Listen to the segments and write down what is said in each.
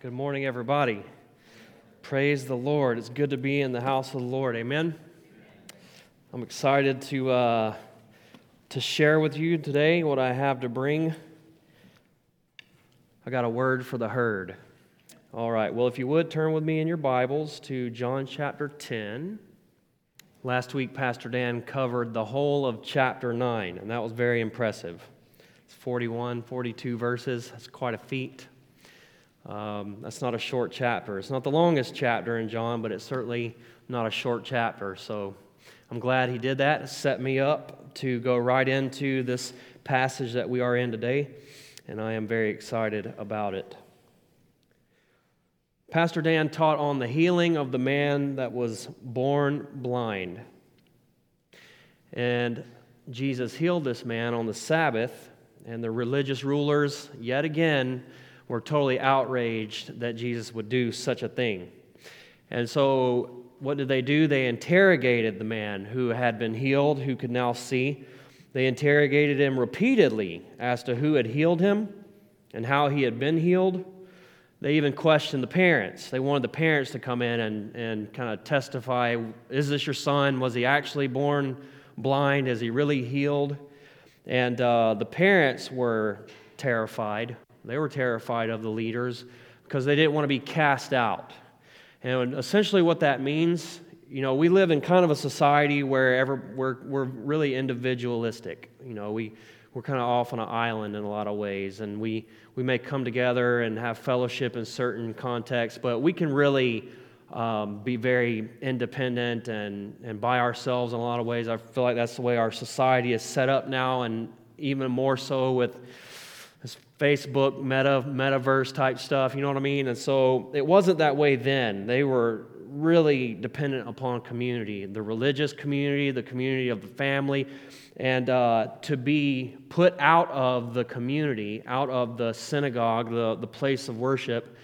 Good morning, everybody. Praise the Lord. It's good to be in the house of the Lord. Amen. I'm excited to, uh, to share with you today what I have to bring. I got a word for the herd. All right. Well, if you would turn with me in your Bibles to John chapter 10. Last week, Pastor Dan covered the whole of chapter 9, and that was very impressive. It's 41, 42 verses. That's quite a feat. Um, that's not a short chapter. It's not the longest chapter in John, but it's certainly not a short chapter. So I'm glad he did that. It set me up to go right into this passage that we are in today, and I am very excited about it. Pastor Dan taught on the healing of the man that was born blind. And Jesus healed this man on the Sabbath, and the religious rulers, yet again, were totally outraged that Jesus would do such a thing. And so, what did they do? They interrogated the man who had been healed, who could now see. They interrogated him repeatedly as to who had healed him and how he had been healed. They even questioned the parents. They wanted the parents to come in and, and kind of testify Is this your son? Was he actually born blind? Is he really healed? And uh, the parents were terrified they were terrified of the leaders because they didn't want to be cast out. And essentially, what that means, you know, we live in kind of a society where ever, we're, we're really individualistic. You know, we, we're kind of off on an island in a lot of ways, and we, we may come together and have fellowship in certain contexts, but we can really um, be very independent and, and by ourselves in a lot of ways. I feel like that's the way our society is set up now, and even more so with Facebook, meta, metaverse type stuff, you know what I mean? And so it wasn't that way then. They were really dependent upon community, the religious community, the community of the family, and uh, to be put out of the community, out of the synagogue, the, the place of worship,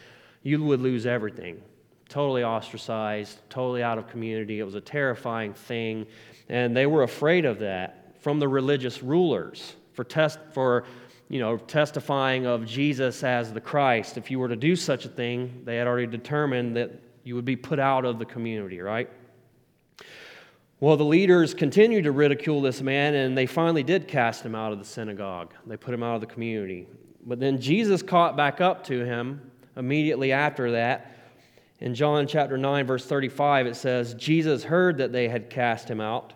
you would lose everything. Totally ostracized, totally out of community. It was a terrifying thing, and they were afraid of that from the religious rulers for test for you know, testifying of Jesus as the Christ, if you were to do such a thing, they had already determined that you would be put out of the community, right? Well, the leaders continued to ridicule this man, and they finally did cast him out of the synagogue. They put him out of the community. But then Jesus caught back up to him immediately after that. In John chapter 9, verse 35, it says, Jesus heard that they had cast him out,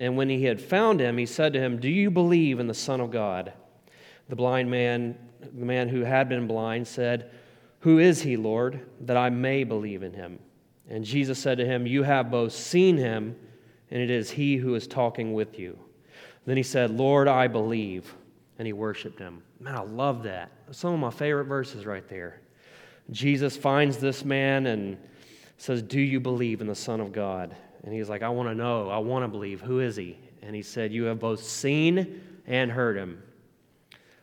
and when he had found him, he said to him, Do you believe in the Son of God? The blind man, the man who had been blind, said, Who is he, Lord, that I may believe in him? And Jesus said to him, You have both seen him, and it is he who is talking with you. Then he said, Lord, I believe. And he worshiped him. Man, I love that. Some of my favorite verses right there. Jesus finds this man and says, Do you believe in the Son of God? And he's like, I want to know. I want to believe. Who is he? And he said, You have both seen and heard him.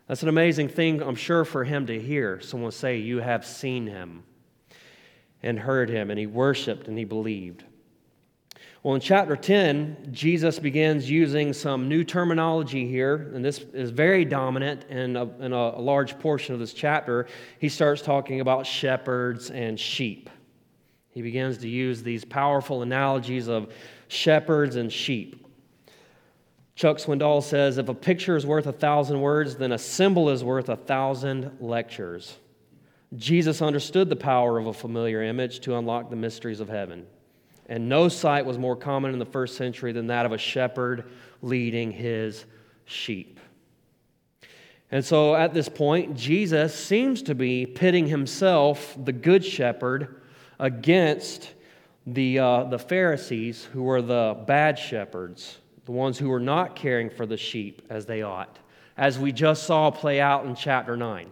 That's an amazing thing, I'm sure, for him to hear someone say, You have seen him and heard him, and he worshiped and he believed. Well, in chapter 10, Jesus begins using some new terminology here, and this is very dominant in a, in a large portion of this chapter. He starts talking about shepherds and sheep. He begins to use these powerful analogies of shepherds and sheep. Chuck Swindoll says if a picture is worth a thousand words, then a symbol is worth a thousand lectures. Jesus understood the power of a familiar image to unlock the mysteries of heaven. And no sight was more common in the first century than that of a shepherd leading his sheep. And so at this point, Jesus seems to be pitting himself, the good shepherd, against the, uh, the Pharisees, who were the bad shepherds the ones who were not caring for the sheep as they ought, as we just saw play out in chapter 9.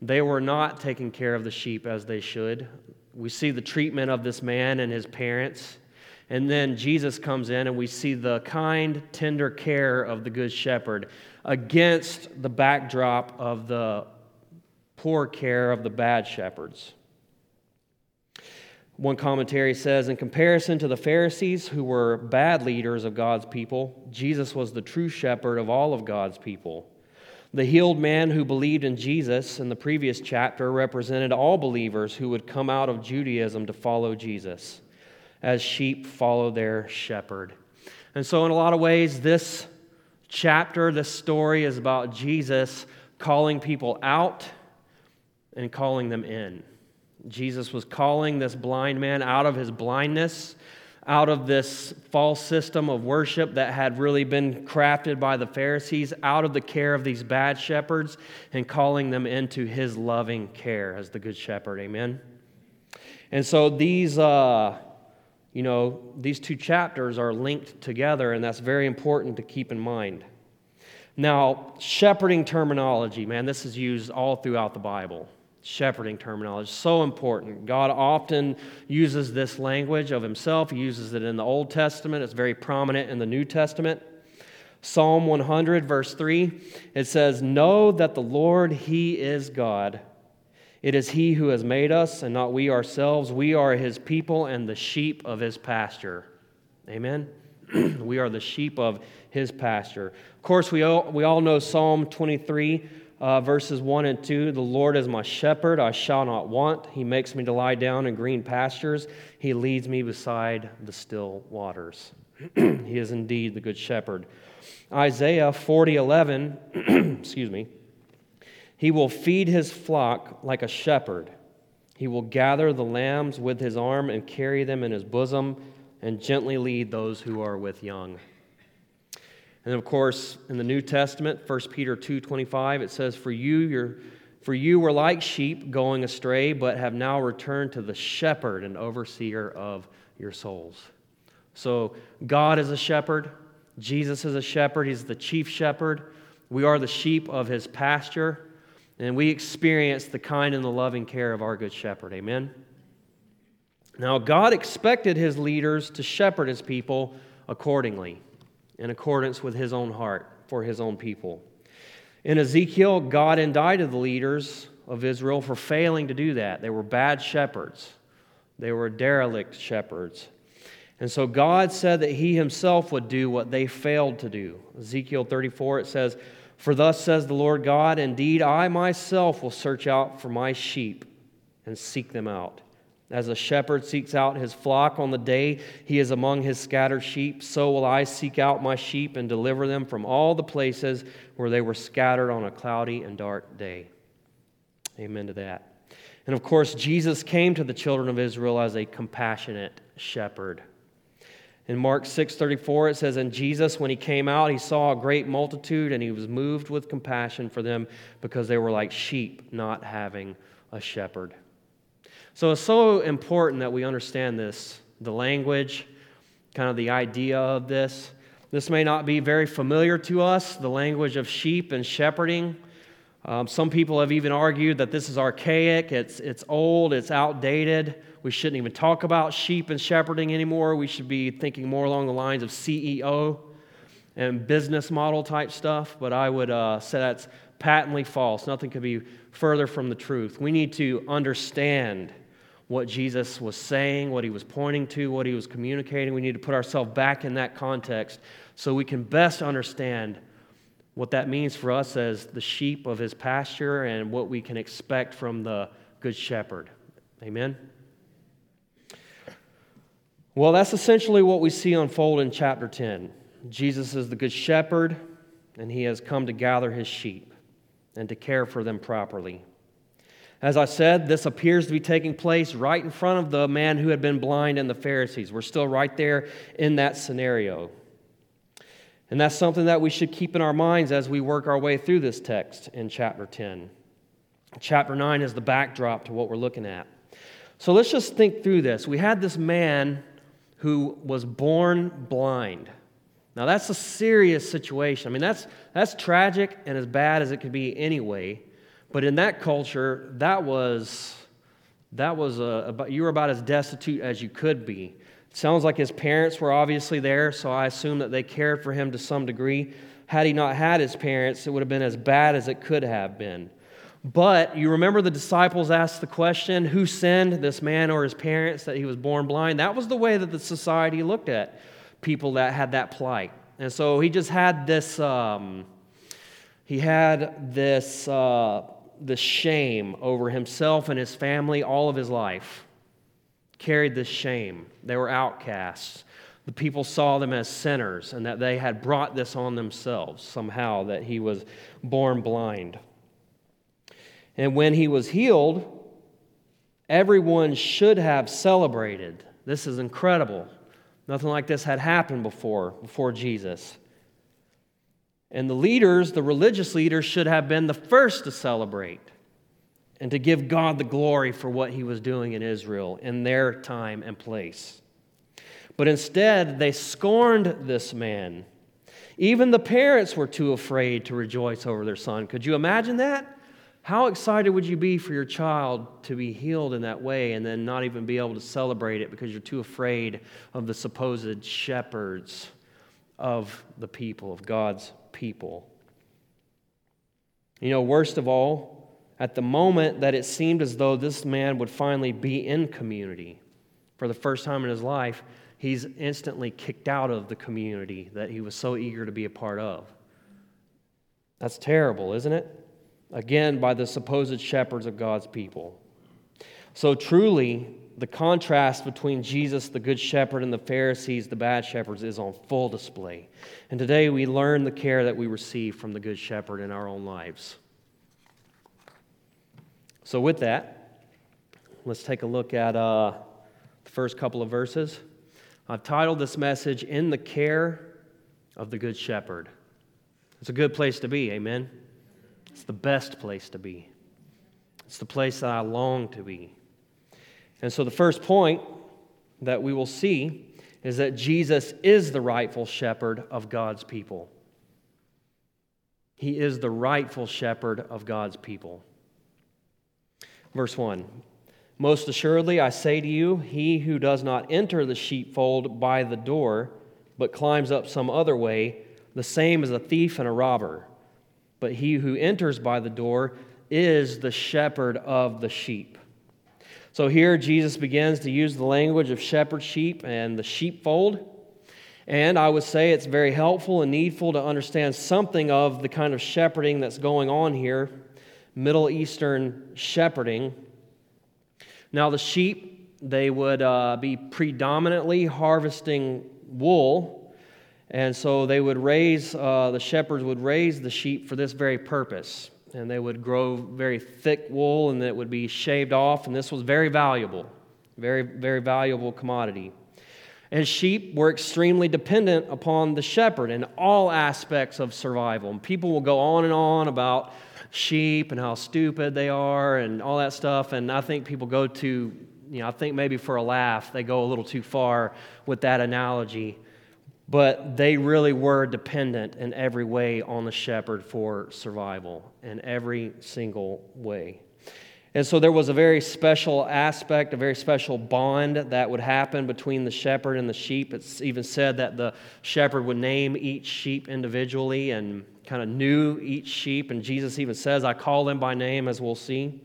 They were not taking care of the sheep as they should. We see the treatment of this man and his parents. And then Jesus comes in, and we see the kind, tender care of the Good Shepherd against the backdrop of the poor care of the bad shepherds. One commentary says, in comparison to the Pharisees, who were bad leaders of God's people, Jesus was the true shepherd of all of God's people. The healed man who believed in Jesus in the previous chapter represented all believers who would come out of Judaism to follow Jesus, as sheep follow their shepherd. And so, in a lot of ways, this chapter, this story is about Jesus calling people out and calling them in. Jesus was calling this blind man out of his blindness out of this false system of worship that had really been crafted by the Pharisees, out of the care of these bad shepherds, and calling them into his loving care as the good shepherd. Amen. And so these, uh, you know, these two chapters are linked together, and that's very important to keep in mind. Now, shepherding terminology, man, this is used all throughout the Bible shepherding terminology. So important. God often uses this language of himself. He uses it in the Old Testament, it's very prominent in the New Testament. Psalm 100, verse 3, it says, Know that the Lord, He is God. It is He who has made us, and not we ourselves. We are His people and the sheep of His pasture. Amen? we are the sheep of His pasture. Of course, we all, we all know Psalm 23, uh, verses 1 and 2 The Lord is my shepherd, I shall not want. He makes me to lie down in green pastures, He leads me beside the still waters. he is indeed the good shepherd. Isaiah 40 11, excuse me, He will feed His flock like a shepherd. He will gather the lambs with His arm and carry them in His bosom and gently lead those who are with young. And of course, in the New Testament, 1 Peter 2:25, it says, "For you, your, for you were like sheep going astray, but have now returned to the shepherd and overseer of your souls." So God is a shepherd. Jesus is a shepherd. He's the chief shepherd. We are the sheep of his pasture, and we experience the kind and the loving care of our good shepherd. Amen. Now, God expected his leaders to shepherd his people accordingly in accordance with his own heart for his own people. In Ezekiel, God indicted the leaders of Israel for failing to do that. They were bad shepherds, they were derelict shepherds. And so God said that he himself would do what they failed to do. Ezekiel 34, it says, For thus says the Lord God, indeed I myself will search out for my sheep and seek them out. As a shepherd seeks out his flock on the day he is among his scattered sheep, so will I seek out my sheep and deliver them from all the places where they were scattered on a cloudy and dark day. Amen to that. And of course, Jesus came to the children of Israel as a compassionate shepherd. In Mark 6:34 it says and Jesus when he came out he saw a great multitude and he was moved with compassion for them because they were like sheep not having a shepherd. So it's so important that we understand this the language, kind of the idea of this. This may not be very familiar to us, the language of sheep and shepherding. Um, some people have even argued that this is archaic, it's, it's old, it's outdated. We shouldn't even talk about sheep and shepherding anymore. We should be thinking more along the lines of CEO and business model type stuff. But I would uh, say that's patently false. Nothing could be further from the truth. We need to understand what Jesus was saying, what he was pointing to, what he was communicating. We need to put ourselves back in that context so we can best understand what that means for us as the sheep of his pasture and what we can expect from the good shepherd. Amen? Well, that's essentially what we see unfold in chapter 10. Jesus is the good shepherd, and he has come to gather his sheep and to care for them properly. As I said, this appears to be taking place right in front of the man who had been blind and the Pharisees. We're still right there in that scenario. And that's something that we should keep in our minds as we work our way through this text in chapter 10. Chapter 9 is the backdrop to what we're looking at. So let's just think through this. We had this man who was born blind. Now, that's a serious situation. I mean, that's, that's tragic and as bad as it could be anyway. But in that culture, that was, that was a, you were about as destitute as you could be. It sounds like his parents were obviously there, so I assume that they cared for him to some degree. Had he not had his parents, it would have been as bad as it could have been. But you remember the disciples asked the question who sinned, this man or his parents, that he was born blind? That was the way that the society looked at people that had that plight. And so he just had this. Um, he had this, uh, this shame over himself and his family all of his life. Carried this shame. They were outcasts. The people saw them as sinners and that they had brought this on themselves somehow, that he was born blind. And when he was healed, everyone should have celebrated. This is incredible. Nothing like this had happened before, before Jesus. And the leaders, the religious leaders, should have been the first to celebrate and to give God the glory for what he was doing in Israel in their time and place. But instead, they scorned this man. Even the parents were too afraid to rejoice over their son. Could you imagine that? How excited would you be for your child to be healed in that way and then not even be able to celebrate it because you're too afraid of the supposed shepherds of the people, of God's people? You know, worst of all, at the moment that it seemed as though this man would finally be in community for the first time in his life, he's instantly kicked out of the community that he was so eager to be a part of. That's terrible, isn't it? again by the supposed shepherds of God's people. So truly, the contrast between Jesus, the Good Shepherd, and the Pharisees, the bad shepherds, is on full display. And today we learn the care that we receive from the Good Shepherd in our own lives. So, with that, let's take a look at uh, the first couple of verses. I've titled this message, In the Care of the Good Shepherd. It's a good place to be, amen? It's the best place to be. It's the place that I long to be. And so, the first point that we will see is that Jesus is the rightful shepherd of God's people. He is the rightful shepherd of God's people. Verse 1 Most assuredly, I say to you, he who does not enter the sheepfold by the door, but climbs up some other way, the same as a thief and a robber but he who enters by the door is the shepherd of the sheep. So here Jesus begins to use the language of shepherd sheep and the sheepfold. And I would say it's very helpful and needful to understand something of the kind of shepherding that's going on here Middle Eastern shepherding. Now, the sheep, they would uh, be predominantly harvesting wool and so they would raise, uh, the shepherds would raise the sheep for this very purpose. And they would grow very thick wool and it would be shaved off. And this was very valuable, very, very valuable commodity. And sheep were extremely dependent upon the shepherd in all aspects of survival. And people will go on and on about sheep and how stupid they are and all that stuff. And I think people go to, you know, I think maybe for a laugh, they go a little too far with that analogy but they really were dependent in every way on the shepherd for survival, in every single way. And so there was a very special aspect, a very special bond that would happen between the shepherd and the sheep. It's even said that the shepherd would name each sheep individually and kind of knew each sheep. And Jesus even says, I call them by name, as we'll see.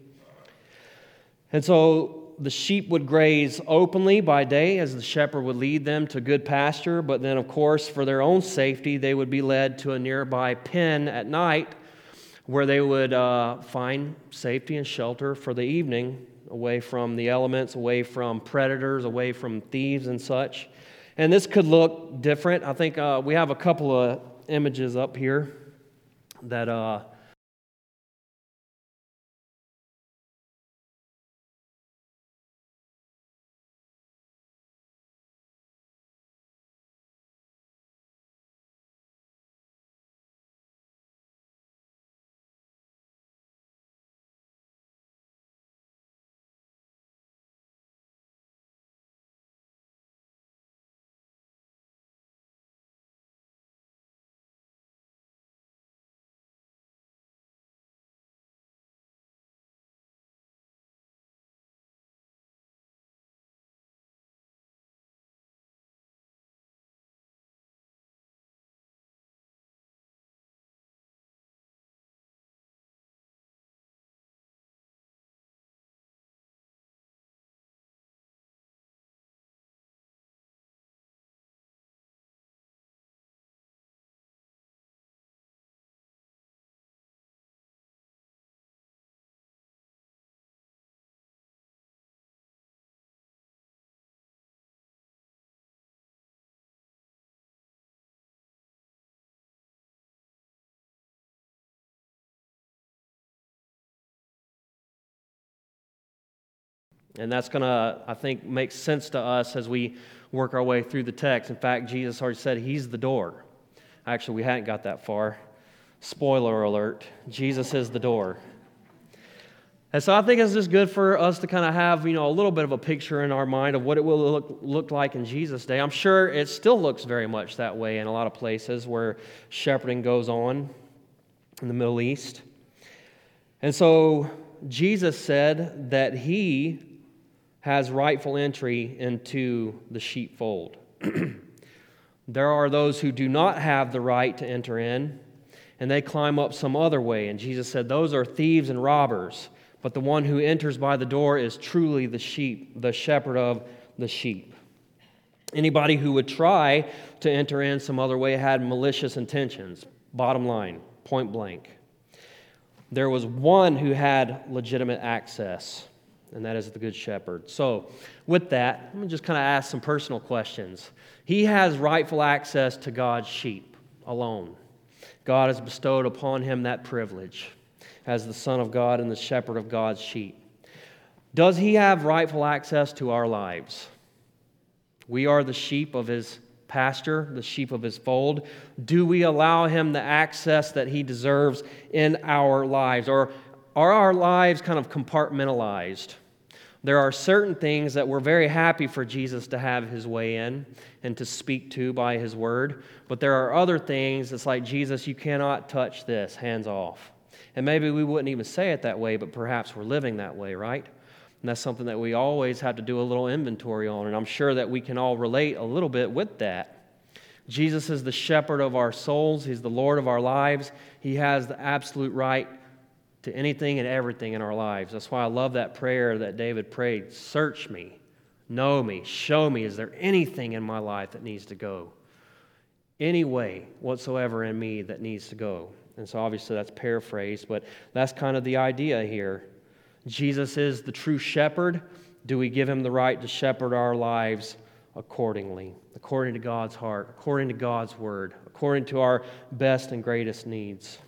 And so the sheep would graze openly by day as the shepherd would lead them to good pasture, but then, of course, for their own safety, they would be led to a nearby pen at night where they would uh, find safety and shelter for the evening, away from the elements, away from predators, away from thieves and such. And this could look different. I think uh, we have a couple of images up here that. Uh, And that's going to, I think, make sense to us as we work our way through the text. In fact, Jesus already said he's the door. Actually, we hadn't got that far. Spoiler alert Jesus is the door. And so I think it's just good for us to kind of have, you know, a little bit of a picture in our mind of what it will look, look like in Jesus' day. I'm sure it still looks very much that way in a lot of places where shepherding goes on in the Middle East. And so Jesus said that he has rightful entry into the sheepfold. there are those who do not have the right to enter in, and they climb up some other way. And Jesus said, Those are thieves and robbers, but the one who enters by the door is truly the sheep, the shepherd of the sheep. Anybody who would try to enter in some other way had malicious intentions. Bottom line, point blank. There was one who had legitimate access and that is the Good Shepherd. So, with that, let me just kind of ask some personal questions. He has rightful access to God's sheep alone. God has bestowed upon him that privilege as the Son of God and the shepherd of God's sheep. Does he have rightful access to our lives? We are the sheep of his pasture, the sheep of his fold. Do we allow him the access that he deserves in our lives? Or are our lives kind of compartmentalized? There are certain things that we're very happy for Jesus to have his way in and to speak to by his word. But there are other things that's like, Jesus, you cannot touch this, hands off. And maybe we wouldn't even say it that way, but perhaps we're living that way, right? And that's something that we always have to do a little inventory on. And I'm sure that we can all relate a little bit with that. Jesus is the shepherd of our souls, He's the Lord of our lives. He has the absolute right to anything and everything in our lives. That's why I love that prayer that David prayed Search me, know me, show me. Is there anything in my life that needs to go? Any way whatsoever in me that needs to go. And so obviously that's paraphrased, but that's kind of the idea here. Jesus is the true shepherd. Do we give him the right to shepherd our lives accordingly, according to God's heart, according to God's word, according to our best and greatest needs?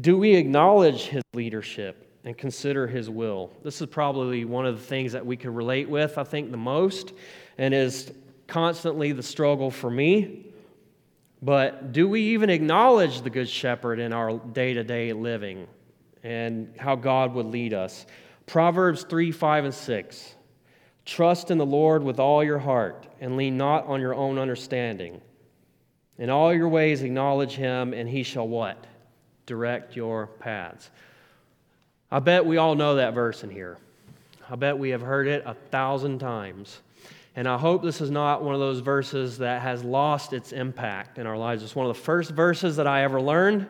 Do we acknowledge his leadership and consider his will? This is probably one of the things that we can relate with, I think, the most, and is constantly the struggle for me. But do we even acknowledge the Good Shepherd in our day to day living and how God would lead us? Proverbs 3 5 and 6. Trust in the Lord with all your heart and lean not on your own understanding. In all your ways acknowledge him, and he shall what? Direct your paths. I bet we all know that verse in here. I bet we have heard it a thousand times. And I hope this is not one of those verses that has lost its impact in our lives. It's one of the first verses that I ever learned,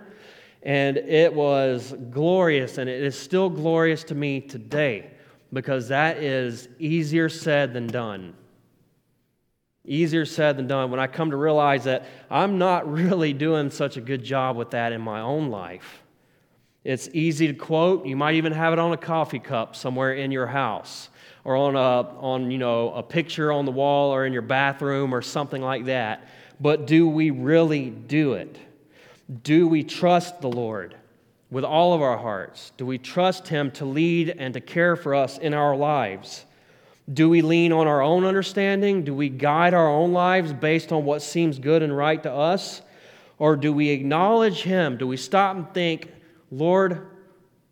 and it was glorious, and it is still glorious to me today because that is easier said than done. Easier said than done when I come to realize that I'm not really doing such a good job with that in my own life. It's easy to quote. You might even have it on a coffee cup somewhere in your house or on a, on, you know, a picture on the wall or in your bathroom or something like that. But do we really do it? Do we trust the Lord with all of our hearts? Do we trust Him to lead and to care for us in our lives? Do we lean on our own understanding? Do we guide our own lives based on what seems good and right to us? Or do we acknowledge Him? Do we stop and think, Lord,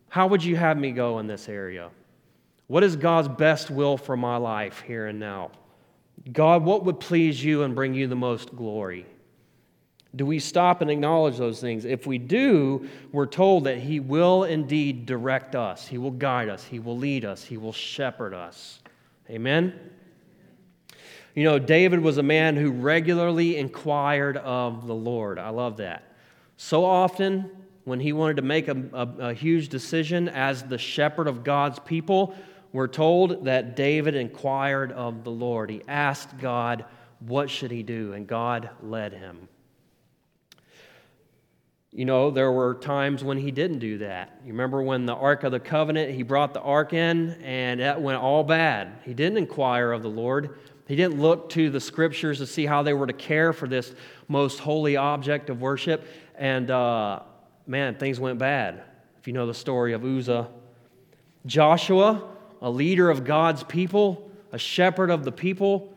how would you have me go in this area? What is God's best will for my life here and now? God, what would please you and bring you the most glory? Do we stop and acknowledge those things? If we do, we're told that He will indeed direct us, He will guide us, He will lead us, He will shepherd us. Amen? You know, David was a man who regularly inquired of the Lord. I love that. So often, when he wanted to make a, a, a, huge decision as the shepherd of God's people, we're told that David inquired of the Lord. He asked God, what should he do? And God led him. You know, there were times when he didn't do that. You remember when the Ark of the Covenant, he brought the Ark in and that went all bad. He didn't inquire of the Lord. He didn't look to the scriptures to see how they were to care for this most holy object of worship. And uh, man, things went bad. If you know the story of Uzzah, Joshua a leader of God's people, a shepherd of the people.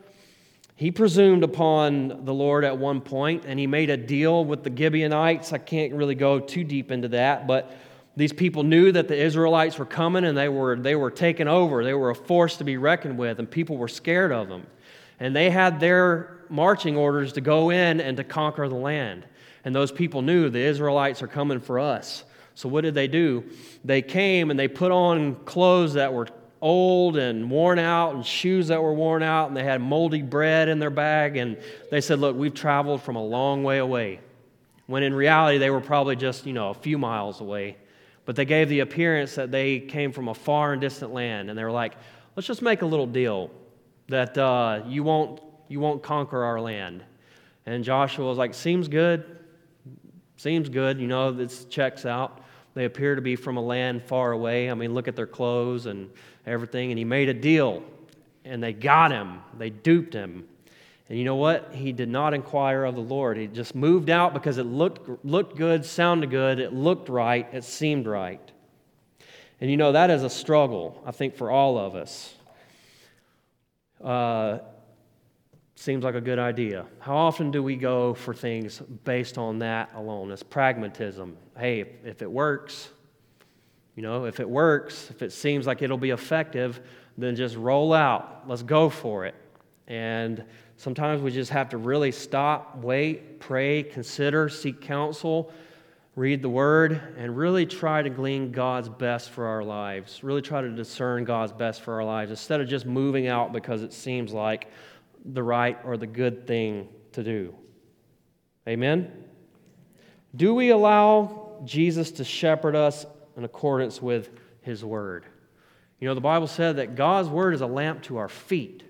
He presumed upon the Lord at one point, and he made a deal with the Gibeonites. I can't really go too deep into that, but these people knew that the Israelites were coming and they were, they were taken over. They were a force to be reckoned with, and people were scared of them. And they had their marching orders to go in and to conquer the land. And those people knew the Israelites are coming for us. So what did they do? They came and they put on clothes that were old and worn out and shoes that were worn out and they had moldy bread in their bag and they said, "Look, we've traveled from a long way away." When in reality they were probably just, you know, a few miles away. But they gave the appearance that they came from a far and distant land and they were like, "Let's just make a little deal that uh, you won't you won't conquer our land." And Joshua was like, "Seems good. Seems good, you know, this checks out." They appear to be from a land far away. I mean, look at their clothes and everything. And he made a deal, and they got him. They duped him. And you know what? He did not inquire of the Lord. He just moved out because it looked, looked good, sounded good, it looked right, it seemed right. And you know, that is a struggle, I think, for all of us. Uh, seems like a good idea. How often do we go for things based on that alone? It's pragmatism. Hey, if, it works, you know, if it works, if it seems like it'll be effective, then just roll out. Let's go for it. And sometimes we just have to really stop, wait, pray, consider, seek counsel, read the word, and really try to glean God's best for our lives. Really try to discern God's best for our lives instead of just moving out because it seems like the right or the good thing to do. Amen? Do we allow Jesus to shepherd us in accordance with his word? You know, the Bible said that God's word is a lamp to our feet.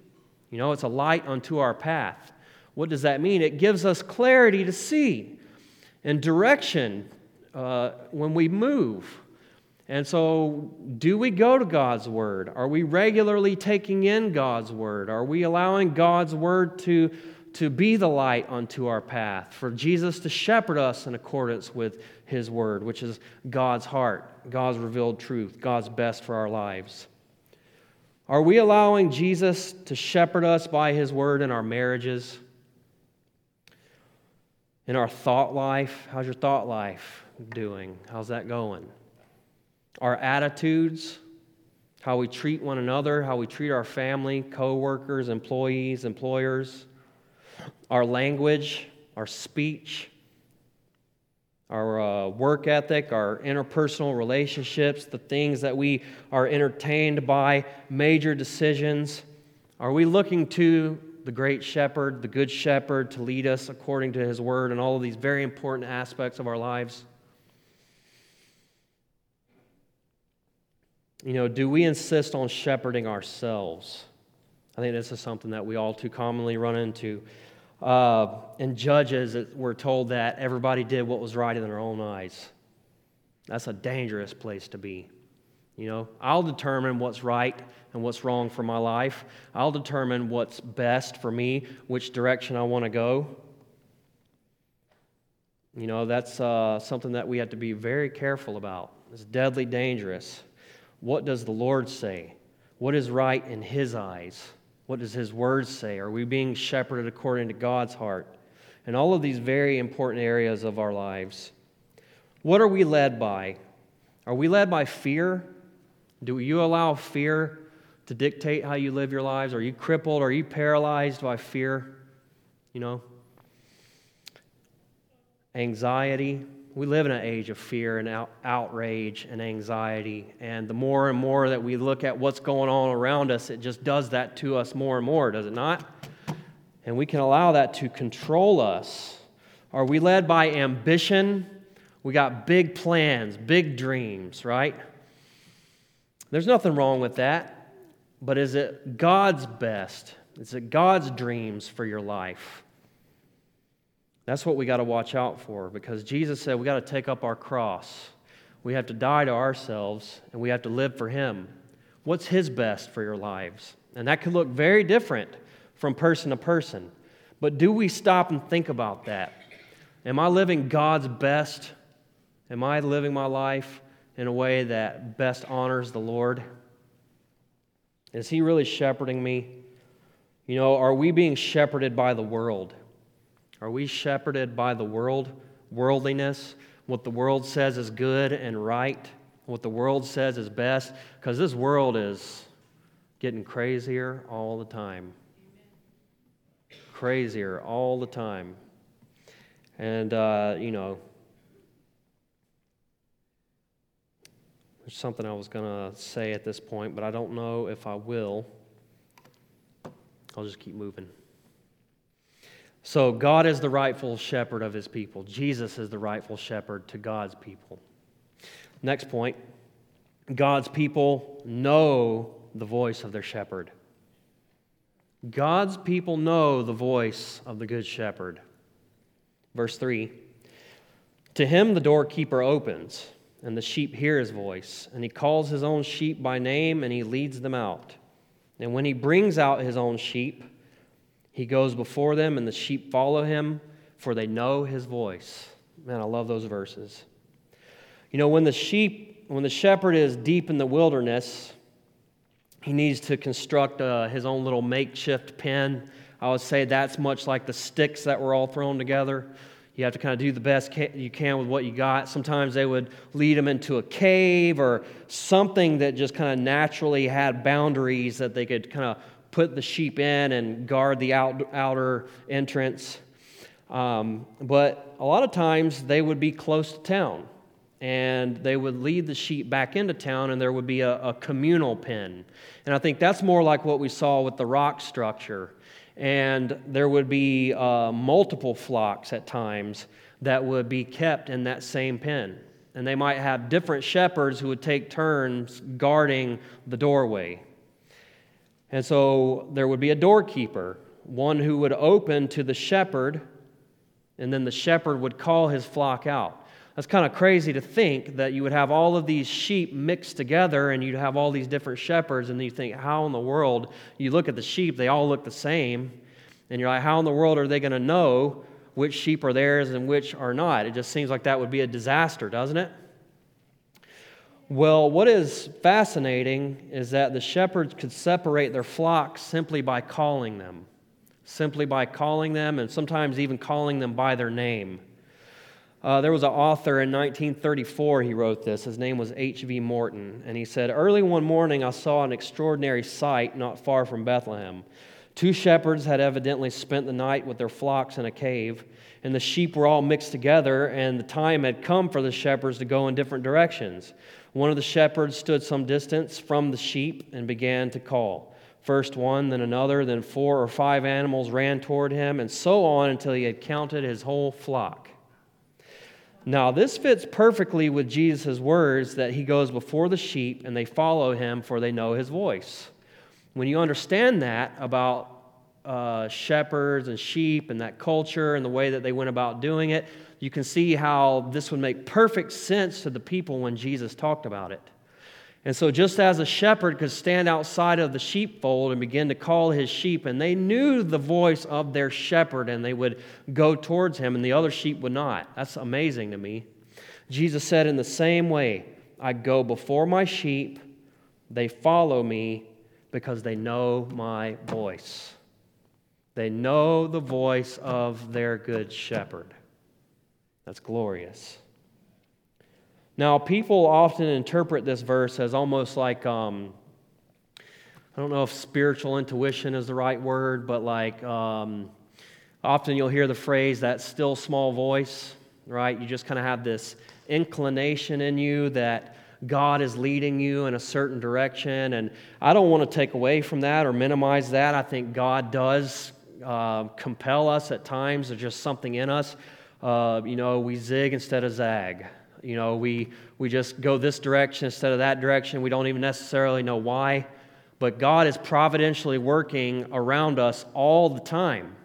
You know, it's a light unto our path. What does that mean? It gives us clarity to see and direction uh, when we move. And so, do we go to God's Word? Are we regularly taking in God's Word? Are we allowing God's Word to, to be the light unto our path? For Jesus to shepherd us in accordance with His Word, which is God's heart, God's revealed truth, God's best for our lives. Are we allowing Jesus to shepherd us by His Word in our marriages? In our thought life? How's your thought life doing? How's that going? Our attitudes, how we treat one another, how we treat our family, co-workers, employees, employers, our language, our speech, our uh, work ethic, our interpersonal relationships, the things that we are entertained by, major decisions. Are we looking to the great shepherd, the good shepherd, to lead us according to his word and all of these very important aspects of our lives? You know, do we insist on shepherding ourselves? I think this is something that we all too commonly run into. Uh, in Judges, we're told that everybody did what was right in their own eyes. That's a dangerous place to be. You know, I'll determine what's right and what's wrong for my life. I'll determine what's best for me, which direction I want to go. You know, that's uh, something that we have to be very careful about. It's deadly dangerous. What does the Lord say? What is right in His eyes? What does His word say? Are we being shepherded according to God's heart? And all of these very important areas of our lives. What are we led by? Are we led by fear? Do you allow fear to dictate how you live your lives? Are you crippled? Are you paralyzed by fear? You know? Anxiety. We live in an age of fear and out, outrage and anxiety. And the more and more that we look at what's going on around us, it just does that to us more and more, does it not? And we can allow that to control us. Are we led by ambition? We got big plans, big dreams, right? There's nothing wrong with that. But is it God's best? Is it God's dreams for your life? That's what we got to watch out for because Jesus said we got to take up our cross. We have to die to ourselves and we have to live for Him. What's His best for your lives? And that could look very different from person to person. But do we stop and think about that? Am I living God's best? Am I living my life in a way that best honors the Lord? Is He really shepherding me? You know, are we being shepherded by the world? Are we shepherded by the world, worldliness, what the world says is good and right, what the world says is best? Because this world is getting crazier all the time. Crazier all the time. And, uh, you know, there's something I was going to say at this point, but I don't know if I will. I'll just keep moving. So, God is the rightful shepherd of his people. Jesus is the rightful shepherd to God's people. Next point God's people know the voice of their shepherd. God's people know the voice of the good shepherd. Verse 3 To him the doorkeeper opens, and the sheep hear his voice, and he calls his own sheep by name, and he leads them out. And when he brings out his own sheep, he goes before them, and the sheep follow him, for they know his voice. Man, I love those verses. You know, when the sheep, when the shepherd is deep in the wilderness, he needs to construct uh, his own little makeshift pen. I would say that's much like the sticks that were all thrown together. You have to kind of do the best you can with what you got. Sometimes they would lead them into a cave or something that just kind of naturally had boundaries that they could kind of put the sheep in and guard the out, outer entrance. Um, but a lot of times they would be close to town and they would lead the sheep back into town and there would be a, a communal pen. And I think that's more like what we saw with the rock structure and there would be uh, multiple flocks at times that would be kept in that same pen. And they might have different shepherds who would take turns guarding the doorway. And so there would be a doorkeeper, one who would open to the shepherd, and then the shepherd would call his flock out. That's kind of crazy to think that you would have all of these sheep mixed together and you'd have all these different shepherds, and you think, how in the world? You look at the sheep, they all look the same. And you're like, how in the world are they going to know which sheep are theirs and which are not? It just seems like that would be a disaster, doesn't it? Well, what is fascinating is that the shepherds could separate their flocks simply by calling them, simply by calling them, and sometimes even calling them by their name. Uh, there was an author in 1934, he wrote this. His name was H.V. Morton. And he said, Early one morning, I saw an extraordinary sight not far from Bethlehem. Two shepherds had evidently spent the night with their flocks in a cave, and the sheep were all mixed together, and the time had come for the shepherds to go in different directions. One of the shepherds stood some distance from the sheep and began to call. First one, then another, then four or five animals ran toward him, and so on until he had counted his whole flock. Now, this fits perfectly with Jesus' words that he goes before the sheep and they follow him for they know his voice. When you understand that about uh, shepherds and sheep and that culture and the way that they went about doing it, you can see how this would make perfect sense to the people when Jesus talked about it. And so, just as a shepherd could stand outside of the sheepfold and begin to call his sheep, and they knew the voice of their shepherd and they would go towards him, and the other sheep would not. That's amazing to me. Jesus said, In the same way, I go before my sheep, they follow me because they know my voice. They know the voice of their good shepherd. That's glorious. Now, people often interpret this verse as almost like, um, I don't know if spiritual intuition is the right word, but like um, often you'll hear the phrase that still small voice, right? You just kind of have this inclination in you that God is leading you in a certain direction. And I don't want to take away from that or minimize that. I think God does uh, compel us at times. There's just something in us. Uh, you know, we zig instead of zag. You know, we, we just go this direction instead of that direction. We don't even necessarily know why. But God is providentially working around us all the time.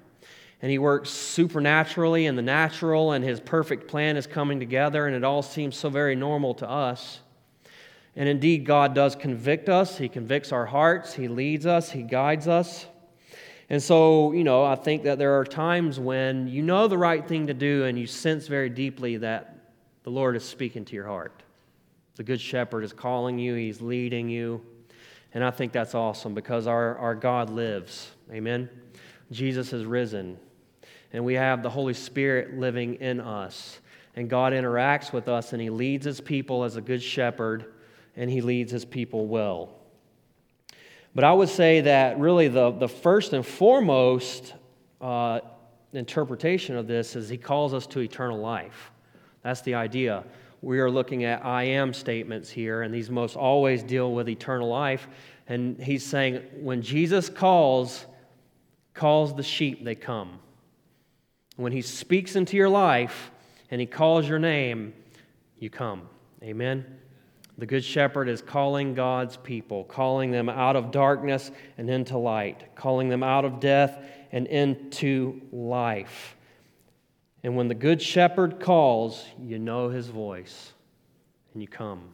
And He works supernaturally in the natural, and His perfect plan is coming together, and it all seems so very normal to us. And indeed, God does convict us. He convicts our hearts. He leads us. He guides us. And so, you know, I think that there are times when you know the right thing to do and you sense very deeply that the Lord is speaking to your heart. The Good Shepherd is calling you, He's leading you. And I think that's awesome because our, our God lives. Amen. Jesus is risen. And we have the Holy Spirit living in us. And God interacts with us and He leads His people as a good shepherd and He leads His people well. But I would say that really the, the first and foremost uh, interpretation of this is He calls us to eternal life. That's the idea we are looking at I am statements here, and these most always deal with eternal life. And he's saying, when Jesus calls, calls the sheep, they come. When he speaks into your life and he calls your name, you come. Amen. The Good Shepherd is calling God's people, calling them out of darkness and into light, calling them out of death and into life. And when the Good Shepherd calls, you know his voice and you come.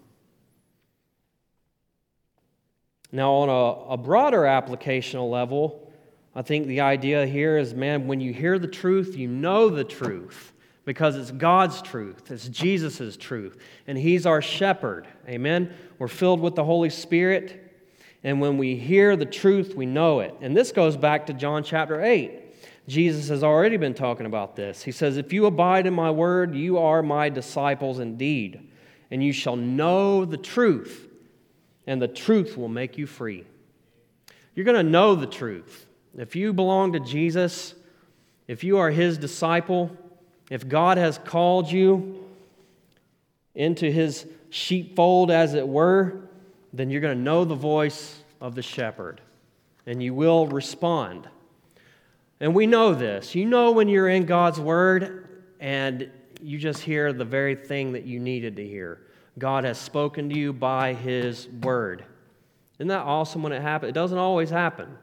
Now, on a, a broader applicational level, I think the idea here is man, when you hear the truth, you know the truth because it's God's truth, it's Jesus' truth, and He's our shepherd. Amen? We're filled with the Holy Spirit, and when we hear the truth, we know it. And this goes back to John chapter 8. Jesus has already been talking about this. He says, If you abide in my word, you are my disciples indeed, and you shall know the truth, and the truth will make you free. You're going to know the truth. If you belong to Jesus, if you are his disciple, if God has called you into his sheepfold, as it were, then you're going to know the voice of the shepherd, and you will respond. And we know this. You know when you're in God's Word and you just hear the very thing that you needed to hear. God has spoken to you by His Word. Isn't that awesome when it happens? It doesn't always happen.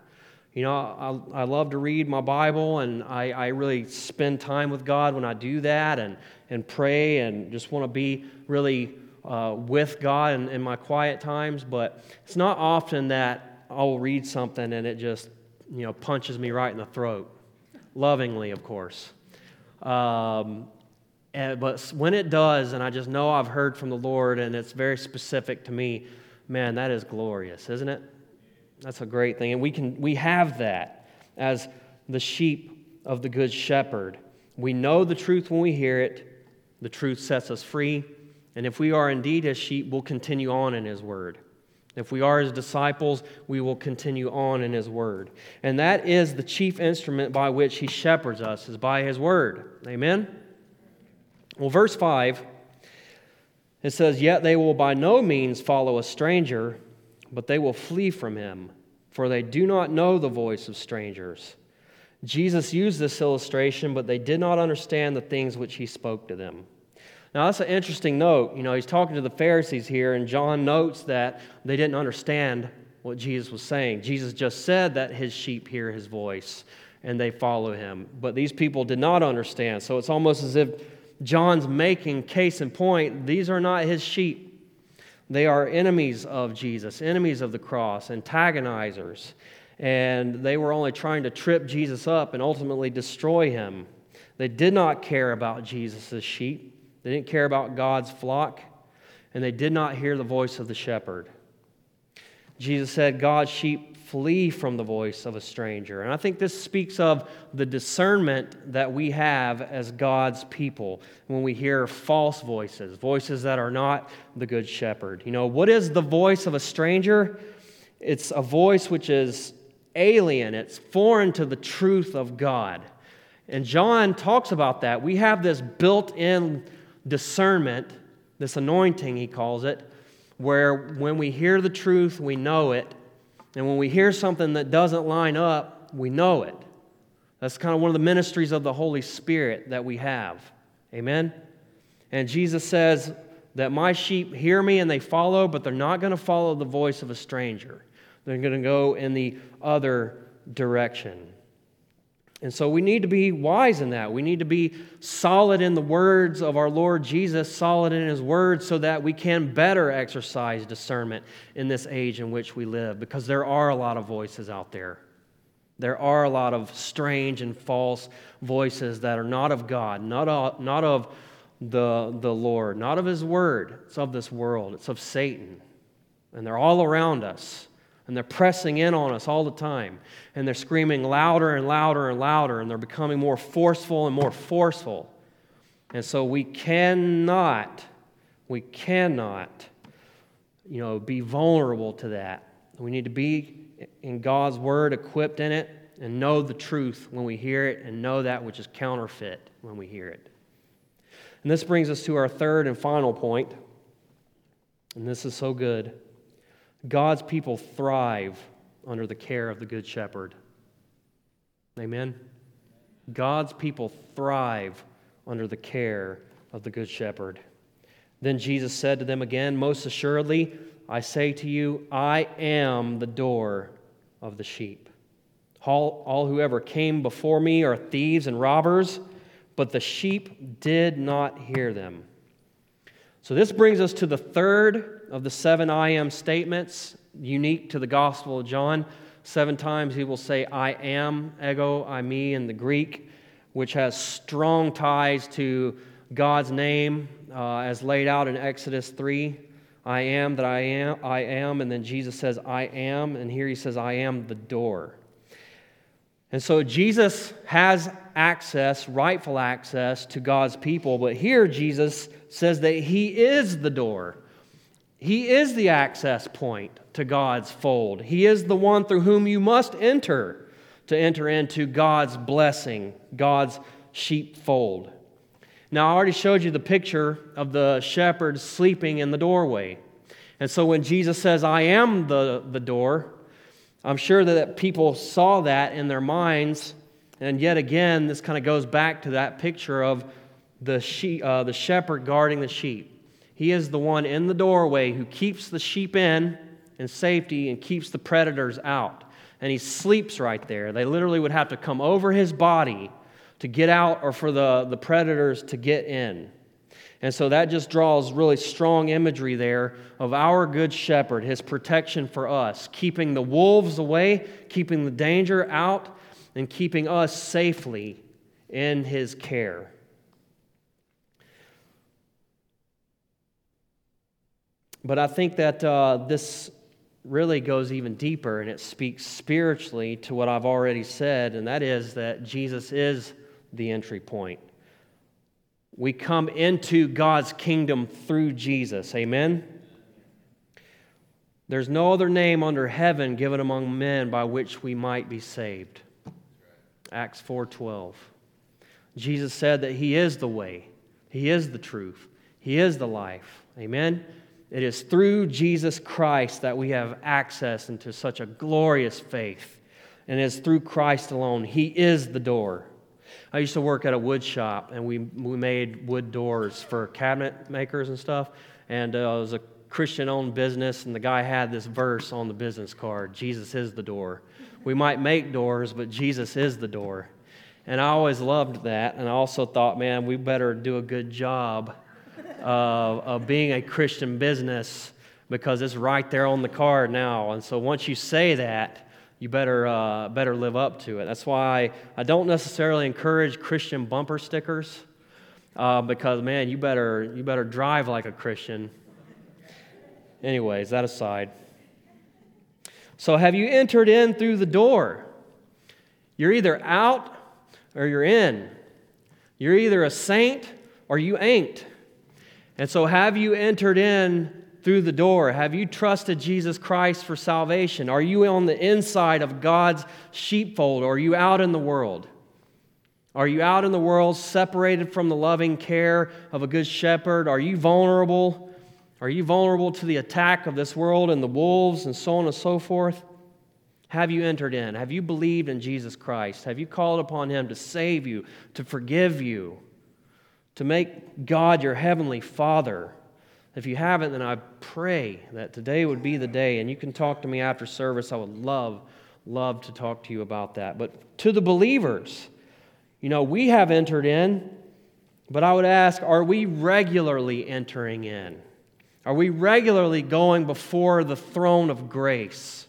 You know, I, I love to read my Bible and I, I really spend time with God when I do that and, and pray and just want to be really uh, with God in, in my quiet times. But it's not often that I'll read something and it just you know, punches me right in the throat. Lovingly, of course. Um, and, but when it does, and I just know I've heard from the Lord and it's very specific to me, man, that is glorious, isn't it? That's a great thing. And we, can, we have that as the sheep of the Good Shepherd. We know the truth when we hear it, the truth sets us free. And if we are indeed his sheep, we'll continue on in his word. If we are his disciples, we will continue on in his word. And that is the chief instrument by which he shepherds us, is by his word. Amen? Well, verse 5, it says, Yet they will by no means follow a stranger, but they will flee from him, for they do not know the voice of strangers. Jesus used this illustration, but they did not understand the things which he spoke to them. Now, that's an interesting note. You know, he's talking to the Pharisees here, and John notes that they didn't understand what Jesus was saying. Jesus just said that his sheep hear his voice and they follow him. But these people did not understand. So it's almost as if John's making case in point these are not his sheep. They are enemies of Jesus, enemies of the cross, antagonizers. And they were only trying to trip Jesus up and ultimately destroy him. They did not care about Jesus' sheep. They didn't care about God's flock, and they did not hear the voice of the shepherd. Jesus said, God's sheep flee from the voice of a stranger. And I think this speaks of the discernment that we have as God's people when we hear false voices, voices that are not the good shepherd. You know, what is the voice of a stranger? It's a voice which is alien, it's foreign to the truth of God. And John talks about that. We have this built in discernment, this anointing, he calls it, where when we hear the truth, we know it. And when we hear something that doesn't line up, we know it. That's kind of one of the ministries of the Holy Spirit that we have. Amen? And Jesus says that my sheep hear me and they follow, but they're not going to follow the voice of a stranger. They're going to go in the other direction. And so we need to be wise in that. We need to be solid in the words of our Lord Jesus, solid in his words, so that we can better exercise discernment in this age in which we live, because there are a lot of voices out there. There are a lot of strange and false voices that are not of God, not of, not of the, the Lord, not of his word. It's of this world, it's of Satan. And they're all around us. And they're pressing in on us all the time. And they're screaming louder and louder and louder, and they're becoming more forceful and more forceful. And so we cannot, we cannot, you know, be vulnerable to that. We need to be in God's Word, equipped in it, and know the truth when we hear it, and know that which is counterfeit when we hear it. And this brings us to our third and final point, and this is so good. God's people thrive under the care of the Good Shepherd. Amen? God's people thrive under the care of the Good Shepherd. Then Jesus said to them again, Most assuredly, I say to you, I am the door of the sheep. All, all whoever came before me are thieves and robbers, but the sheep did not hear them. So this brings us to the third of the seven I am statements unique to the Gospel of John. Seven times he will say, I am, ego, I, me, in the Greek, which has strong ties to God's name uh, as laid out in Exodus 3. I am that I am, I am, and then Jesus says, I am, and here he says, I am the door. And so Jesus has access, rightful access to God's people, but here Jesus says that he is the door. He is the access point to God's fold. He is the one through whom you must enter to enter into God's blessing, God's sheepfold. Now, I already showed you the picture of the shepherd sleeping in the doorway. And so when Jesus says, I am the, the door, I'm sure that people saw that in their minds. And yet again, this kind of goes back to that picture of the, sheep, uh, the shepherd guarding the sheep. He is the one in the doorway who keeps the sheep in in safety and keeps the predators out. And he sleeps right there. They literally would have to come over his body to get out or for the, the predators to get in. And so that just draws really strong imagery there of our good shepherd, his protection for us, keeping the wolves away, keeping the danger out, and keeping us safely in his care. But I think that uh, this really goes even deeper and it speaks spiritually to what I've already said, and that is that Jesus is the entry point. We come into God's kingdom through Jesus. Amen? There's no other name under heaven given among men by which we might be saved. Acts 4:12. Jesus said that he is the way, he is the truth, he is the life. Amen. It is through Jesus Christ that we have access into such a glorious faith. And it's through Christ alone. He is the door. I used to work at a wood shop, and we, we made wood doors for cabinet makers and stuff. And uh, it was a Christian owned business, and the guy had this verse on the business card Jesus is the door. We might make doors, but Jesus is the door. And I always loved that. And I also thought, man, we better do a good job of, of being a Christian business because it's right there on the card now. And so once you say that, you better, uh, better live up to it. That's why I don't necessarily encourage Christian bumper stickers uh, because, man, you better, you better drive like a Christian. Anyways, that aside. So, have you entered in through the door? You're either out or you're in. You're either a saint or you ain't. And so, have you entered in through the door? Have you trusted Jesus Christ for salvation? Are you on the inside of God's sheepfold? Or are you out in the world? Are you out in the world separated from the loving care of a good shepherd? Are you vulnerable? Are you vulnerable to the attack of this world and the wolves and so on and so forth? Have you entered in? Have you believed in Jesus Christ? Have you called upon Him to save you, to forgive you? To make God your heavenly Father. If you haven't, then I pray that today would be the day, and you can talk to me after service. I would love, love to talk to you about that. But to the believers, you know, we have entered in, but I would ask, are we regularly entering in? Are we regularly going before the throne of grace?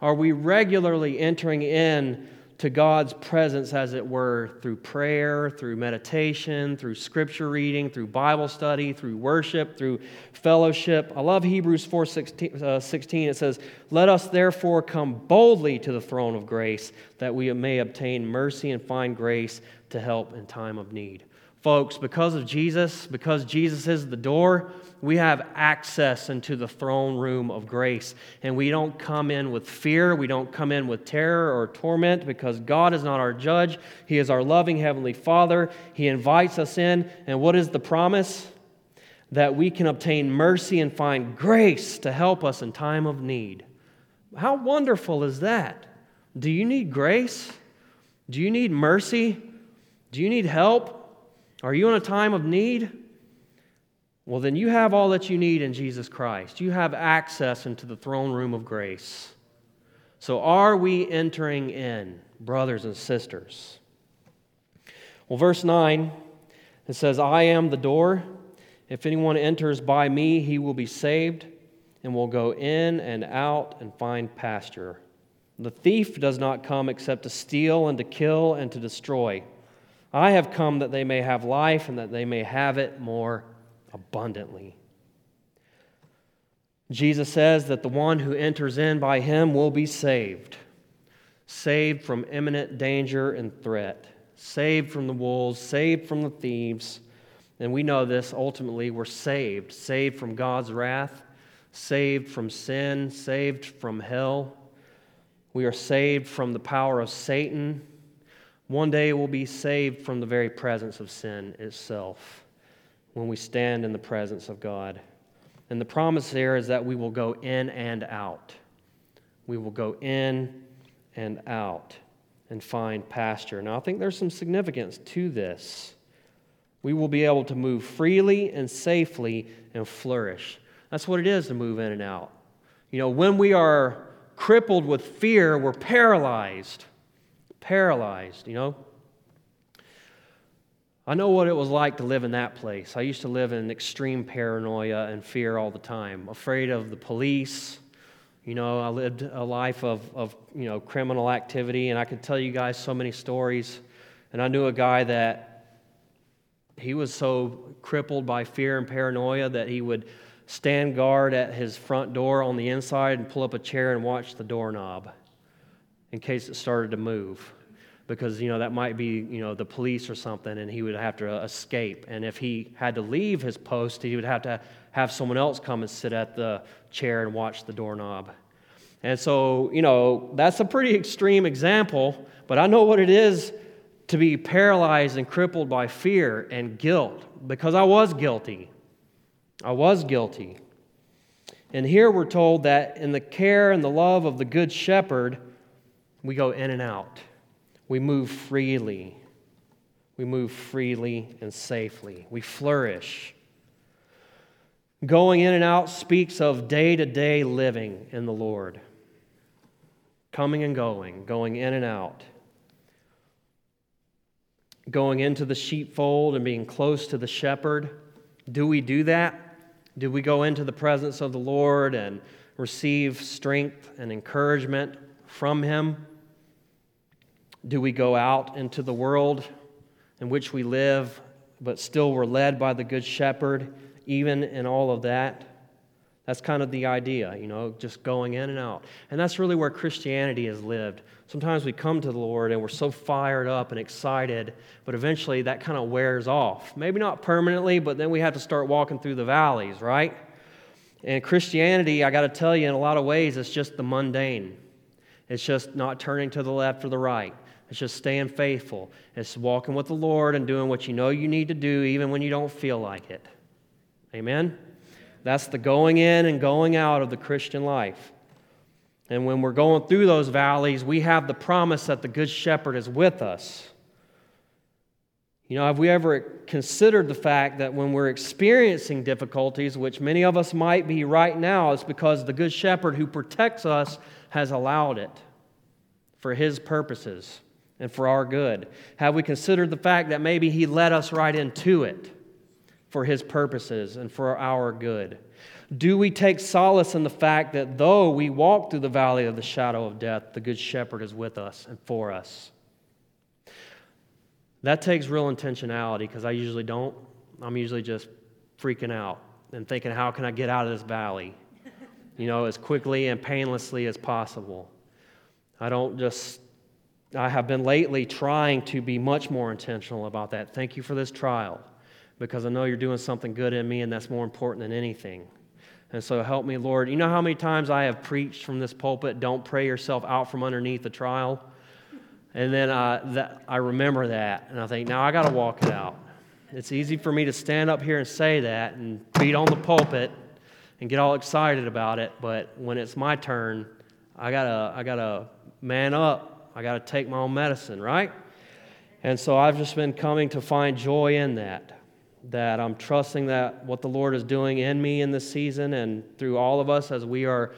Are we regularly entering in to God's presence, as it were, through prayer, through meditation, through scripture reading, through Bible study, through worship, through fellowship. I love Hebrews 4 16, uh, 16. It says, Let us therefore come boldly to the throne of grace, that we may obtain mercy and find grace to help in time of need. Folks, because of Jesus, because Jesus is the door, we have access into the throne room of grace. And we don't come in with fear, we don't come in with terror or torment because God is not our judge. He is our loving Heavenly Father. He invites us in. And what is the promise? That we can obtain mercy and find grace to help us in time of need. How wonderful is that? Do you need grace? Do you need mercy? Do you need help? Are you in a time of need? Well, then you have all that you need in Jesus Christ. You have access into the throne room of grace. So, are we entering in, brothers and sisters? Well, verse 9, it says, I am the door. If anyone enters by me, he will be saved and will go in and out and find pasture. The thief does not come except to steal and to kill and to destroy. I have come that they may have life and that they may have it more abundantly. Jesus says that the one who enters in by him will be saved, saved from imminent danger and threat, saved from the wolves, saved from the thieves. And we know this ultimately we're saved, saved from God's wrath, saved from sin, saved from hell. We are saved from the power of Satan one day we'll be saved from the very presence of sin itself when we stand in the presence of God. And the promise there is that we will go in and out. We will go in and out and find pasture. Now, I think there's some significance to this. We will be able to move freely and safely and flourish. That's what it is to move in and out. You know, when we are crippled with fear, we're paralyzed paralyzed, you know. I know what it was like to live in that place. I used to live in extreme paranoia and fear all the time, afraid of the police. You know, I lived a life of, of you know, criminal activity, and I could tell you guys so many stories. And I knew a guy that he was so crippled by fear and paranoia that he would stand guard at his front door on the inside and pull up a chair and watch the doorknob in case it started to move because you know that might be you know the police or something and he would have to uh, escape. And if he had to leave his post he would have to have someone else come and sit at the chair and watch the doorknob. And so you know that's a pretty extreme example but i know what it is to be paralyzed and crippled by fear and guilt because i was guilty. I was guilty. And here we're told that in the care and the love of the good shepherd we go in and out. We move freely. We move freely and safely. We flourish. Going in and out speaks of day to day living in the Lord. Coming and going, going in and out. Going into the sheepfold and being close to the shepherd. Do we do that? Do we go into the presence of the Lord and receive strength and encouragement from Him? Do we go out into the world in which we live, but still we're led by the Good Shepherd, even in all of that? That's kind of the idea, you know, just going in and out. And that's really where Christianity is lived. Sometimes we come to the Lord and we're so fired up and excited, but eventually that kind of wears off. Maybe not permanently, but then we have to start walking through the valleys, right? And Christianity, I got to tell you, in a lot of ways, it's just the mundane. It's just not turning to the left or the right. It's just staying faithful. It's walking with the Lord and doing what you know you need to do, even when you don't feel like it. Amen? That's the going in and going out of the Christian life. And when we're going through those valleys, we have the promise that the Good Shepherd is with us. You know, have we ever considered the fact that when we're experiencing difficulties, which many of us might be right now, it's because the Good Shepherd who protects us has allowed it for his purposes and for our good? Have we considered the fact that maybe He led us right into it for His purposes and for our good? Do we take solace in the fact that though we walk through the valley of the shadow of death, the Good Shepherd is with us and for us? That takes real intentionality because I usually don't. I'm usually just freaking out and thinking, how can I get out of this valley? You know, as quickly and painlessly as possible. I don't just, I have been lately trying to be much more intentional about that. Thank you for this trial because I know you're doing something good in me, and that's more important than anything. And so help me, Lord. You know how many times I have preached from this pulpit, don't pray yourself out from underneath the trial? And then I, that, I remember that, and I think, now I got to walk it out. It's easy for me to stand up here and say that and beat on the pulpit and get all excited about it, but when it's my turn, I gotta, I gotta man up. I gotta take my own medicine, right? And so I've just been coming to find joy in that. That I'm trusting that what the Lord is doing in me in this season and through all of us as we are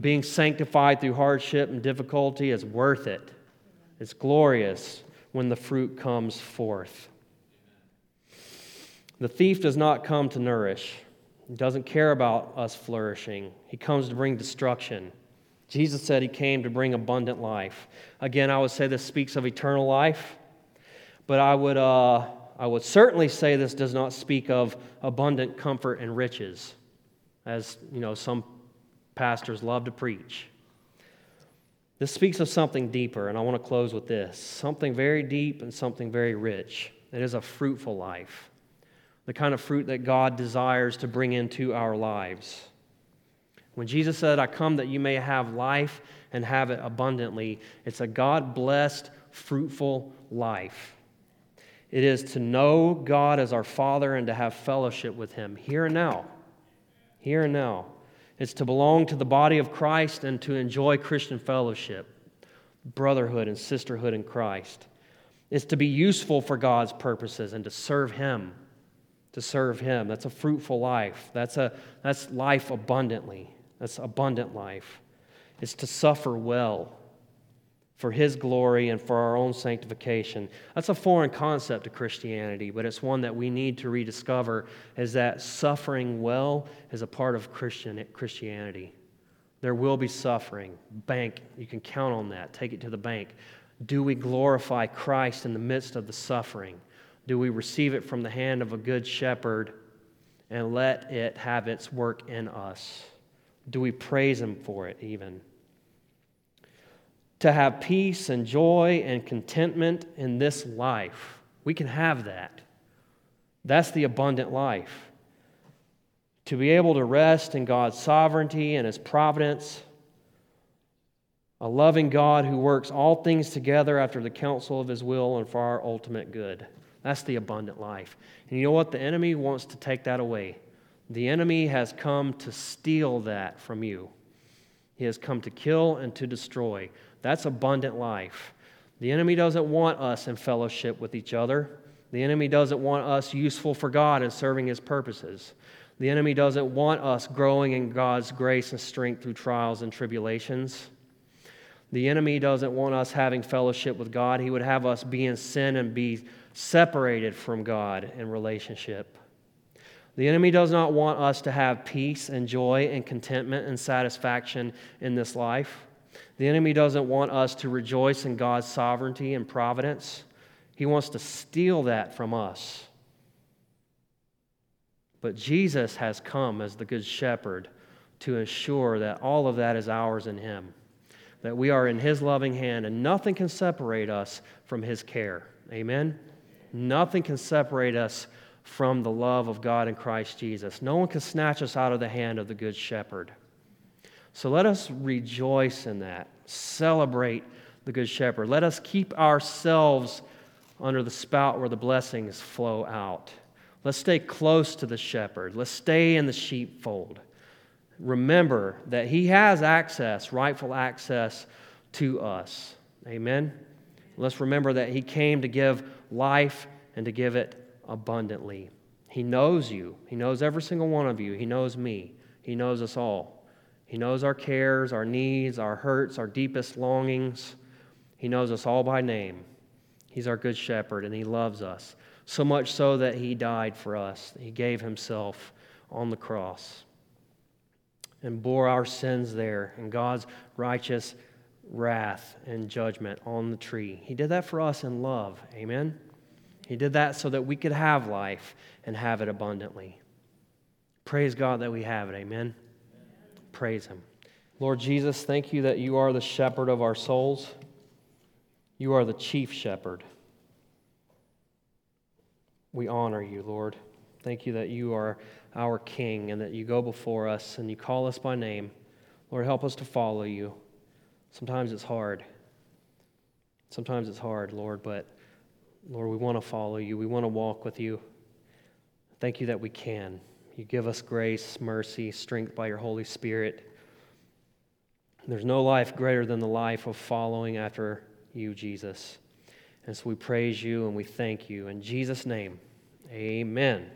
being sanctified through hardship and difficulty is worth it. It's glorious when the fruit comes forth. The thief does not come to nourish, he doesn't care about us flourishing. He comes to bring destruction. Jesus said he came to bring abundant life. Again, I would say this speaks of eternal life, but I would, uh, I would certainly say this does not speak of abundant comfort and riches, as you know some pastors love to preach. This speaks of something deeper, and I want to close with this something very deep and something very rich. It is a fruitful life, the kind of fruit that God desires to bring into our lives. When Jesus said, I come that you may have life and have it abundantly, it's a God blessed, fruitful life. It is to know God as our Father and to have fellowship with Him here and now. Here and now. It's to belong to the body of Christ and to enjoy Christian fellowship, brotherhood and sisterhood in Christ. It's to be useful for God's purposes and to serve Him. To serve Him. That's a fruitful life. That's, a, that's life abundantly. That's abundant life. It's to suffer well for His glory and for our own sanctification. That's a foreign concept to Christianity, but it's one that we need to rediscover is that suffering well is a part of Christian, Christianity. There will be suffering. Bank, you can count on that. Take it to the bank. Do we glorify Christ in the midst of the suffering? Do we receive it from the hand of a good shepherd and let it have its work in us? Do we praise Him for it even? to have peace and joy and contentment in this life. We can have that. That's the abundant life. To be able to rest in God's sovereignty and His providence, a loving God who works all things together after the counsel of His will and for our ultimate good. That's the abundant life. And you know what? The enemy wants to take that away. The enemy has come to steal that from you. He has come to kill and to destroy. That's abundant life. The enemy doesn't want us in fellowship with each other. The enemy doesn't want us useful for God and serving his purposes. The enemy doesn't want us growing in God's grace and strength through trials and tribulations. The enemy doesn't want us having fellowship with God. He would have us be in sin and be separated from God in relationship. The enemy does not want us to have peace and joy and contentment and satisfaction in this life. The enemy doesn't want us to rejoice in God's sovereignty and providence. He wants to steal that from us. But Jesus has come as the Good Shepherd to ensure that all of that is ours in Him, that we are in His loving hand, and nothing can separate us from His care. Amen? Nothing can separate us from the love of God in Christ Jesus. No one can snatch us out of the hand of the Good Shepherd. So let us rejoice in that, celebrate the Good Shepherd. Let us keep ourselves under the spout where the blessings flow out. Let's stay close to the shepherd. Let's stay in the sheepfold. Remember that he has access, rightful access to us. Amen. Let's remember that he came to give life and to give it abundantly. He knows you. He knows every single one of you. He knows me. He knows us all. He knows our cares, our needs, our hurts, our deepest longings. He knows us all by name. He's our good shepherd, and He loves us. So much so that He died for us. He gave Himself on the cross and bore our sins there and God's righteous wrath and judgment on the tree. He did that for us in love. Amen? He did that so that we could have life and have it abundantly. Praise God that we have it. Amen. Praise Him. Lord Jesus, thank you that you are the shepherd of our souls. You are the chief shepherd. We honor you, Lord. Thank you that you are our King and that you go before us and you call us by name. Lord, help us to follow you. Sometimes it's hard. Sometimes it's hard, Lord, but Lord, we want to follow you. We want to walk with you. Thank you that we can. You give us grace, mercy, strength by your Holy Spirit. There's no life greater than the life of following after you, Jesus. And so we praise you and we thank you. In Jesus' name, amen.